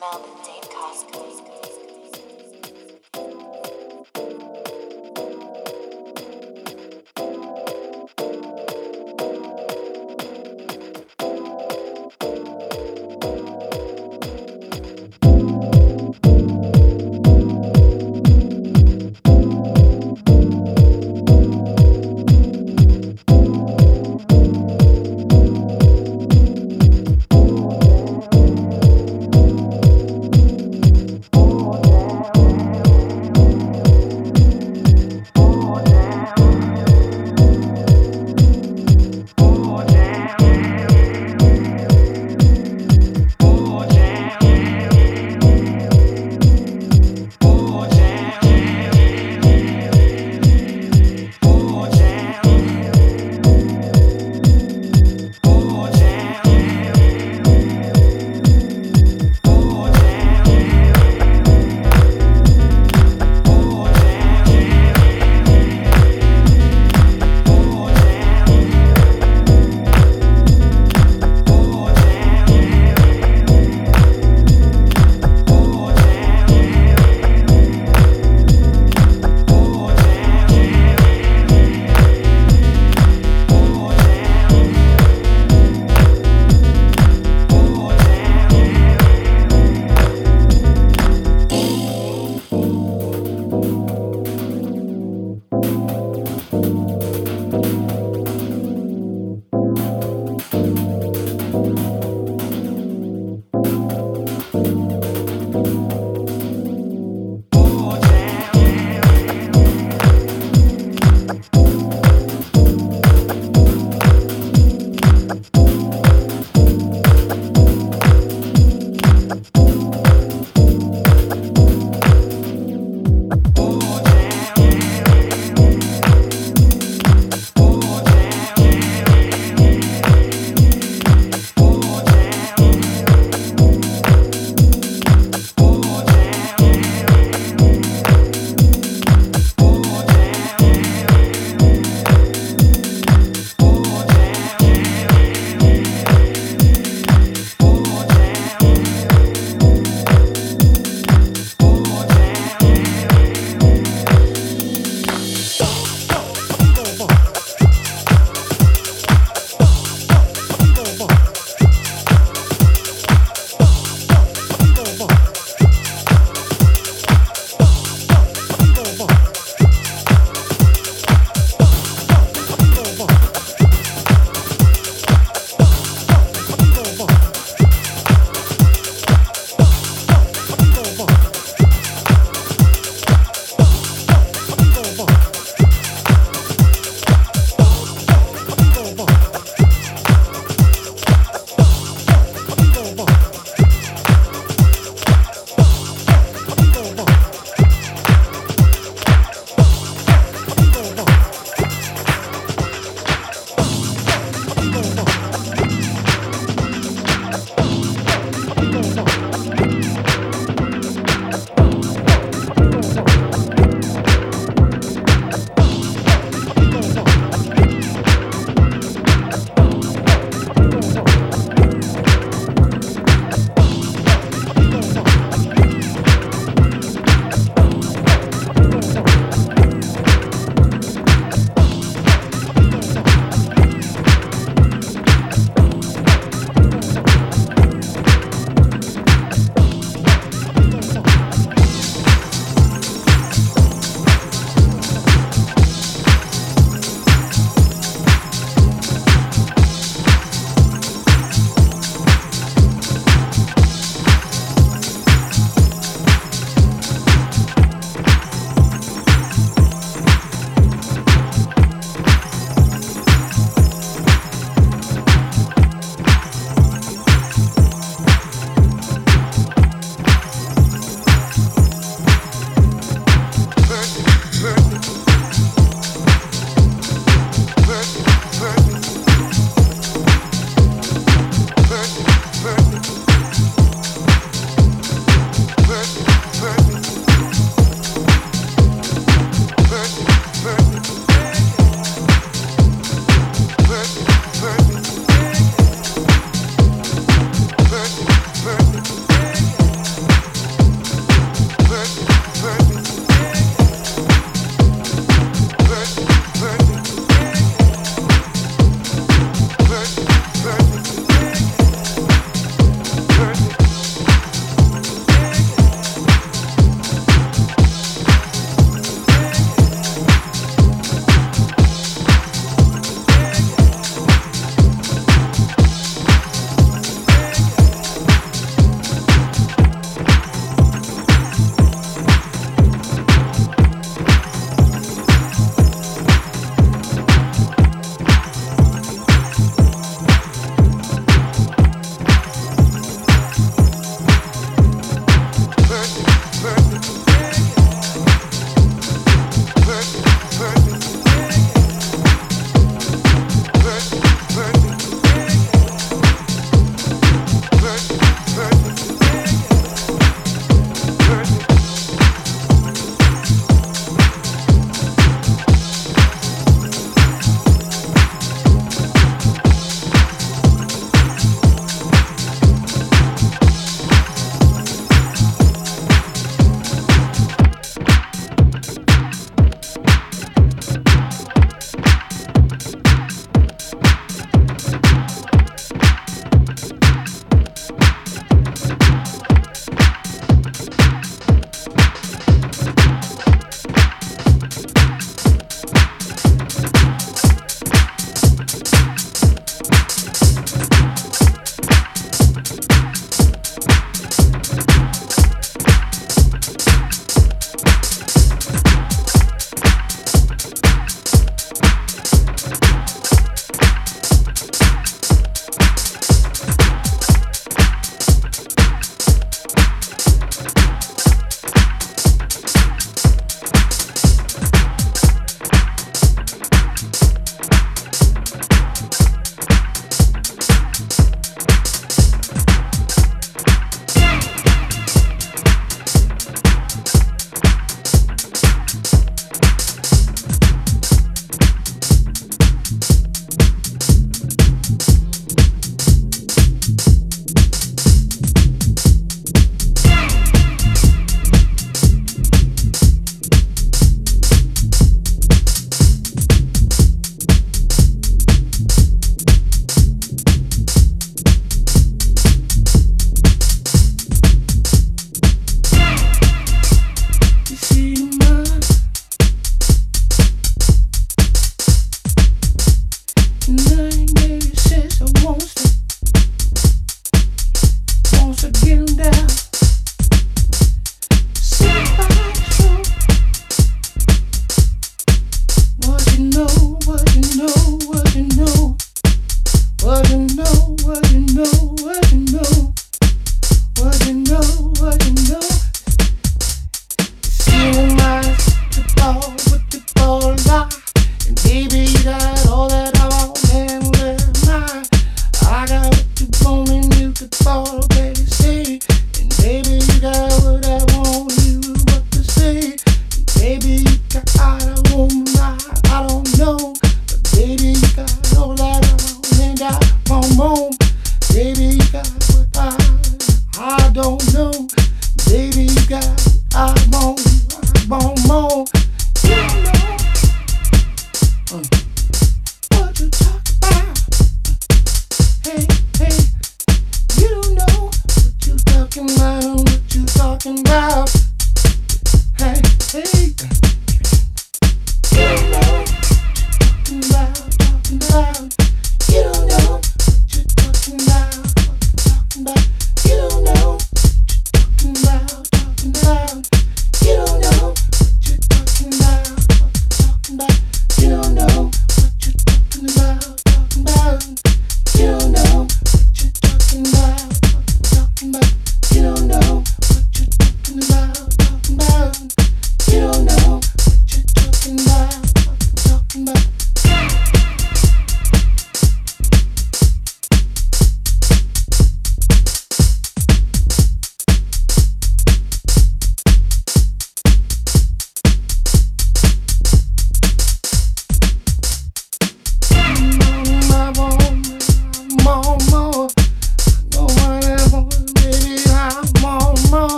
Mountain Dave Costco.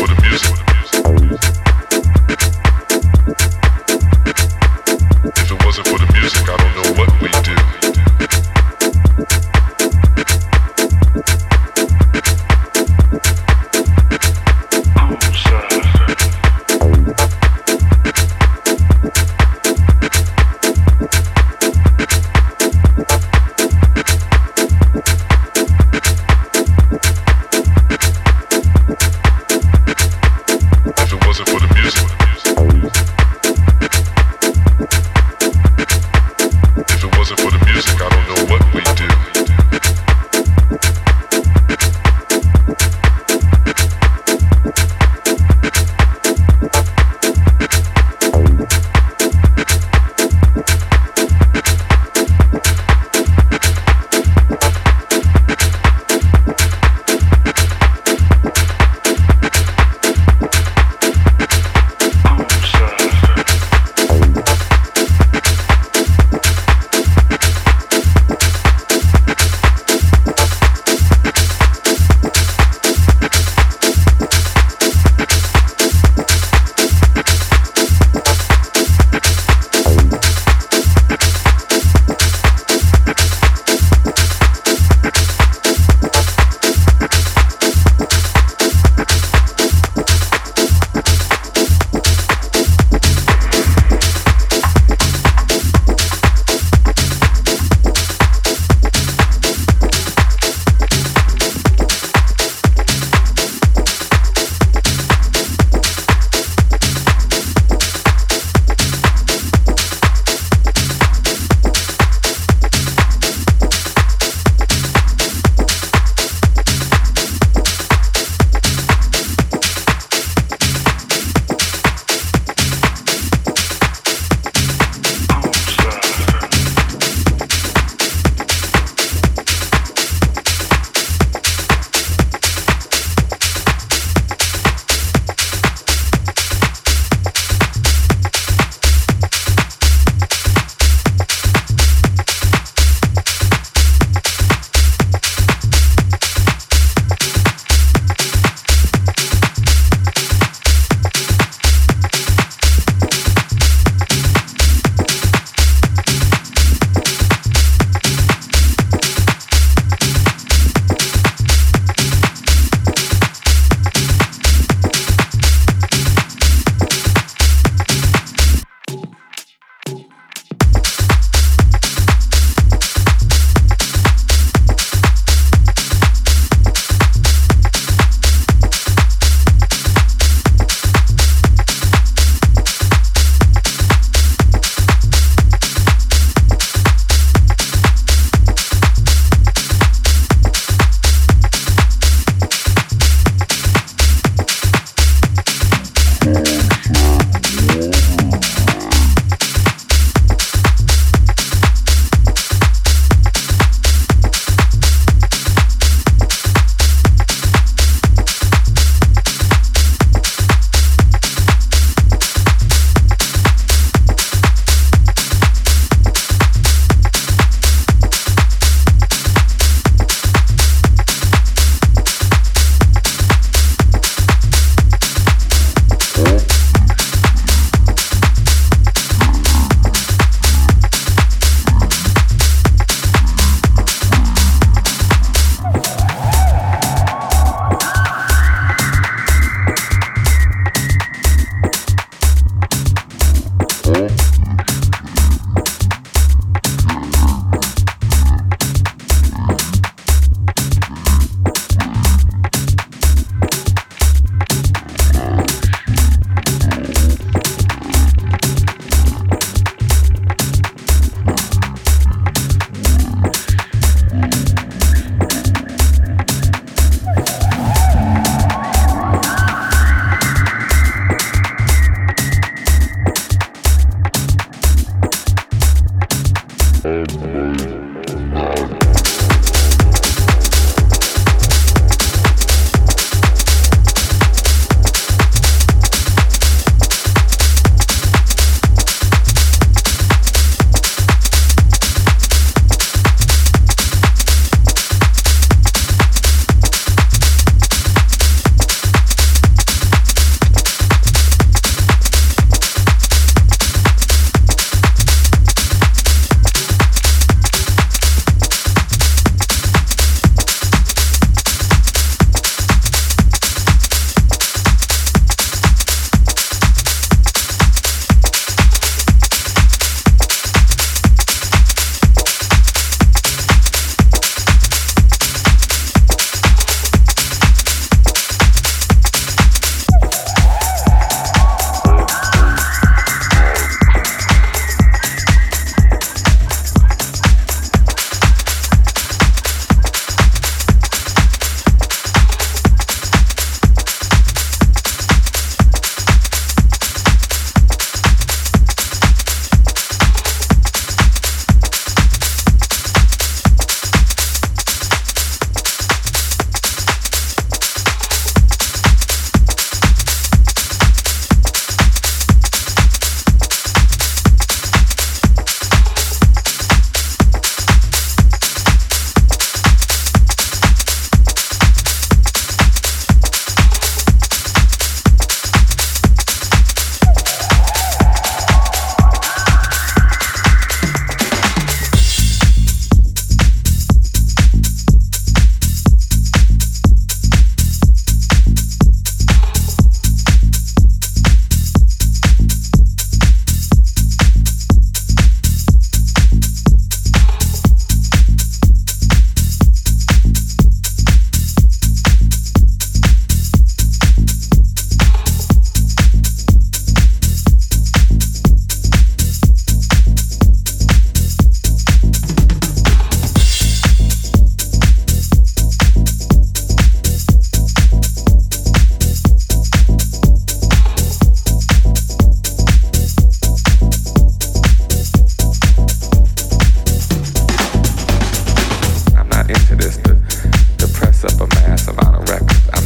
What the music.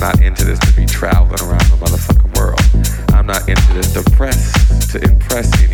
not into this to be traveling around the motherfucking world. I'm not into this to press, to impress anyone.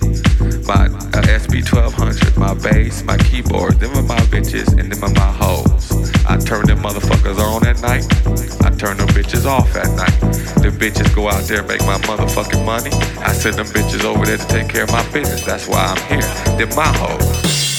my uh, SP1200, my bass, my keyboard. Them are my bitches and them are my hoes. I turn them motherfuckers on at night. I turn them bitches off at night. Them bitches go out there and make my motherfucking money. I send them bitches over there to take care of my business. That's why I'm here. They're my hoes.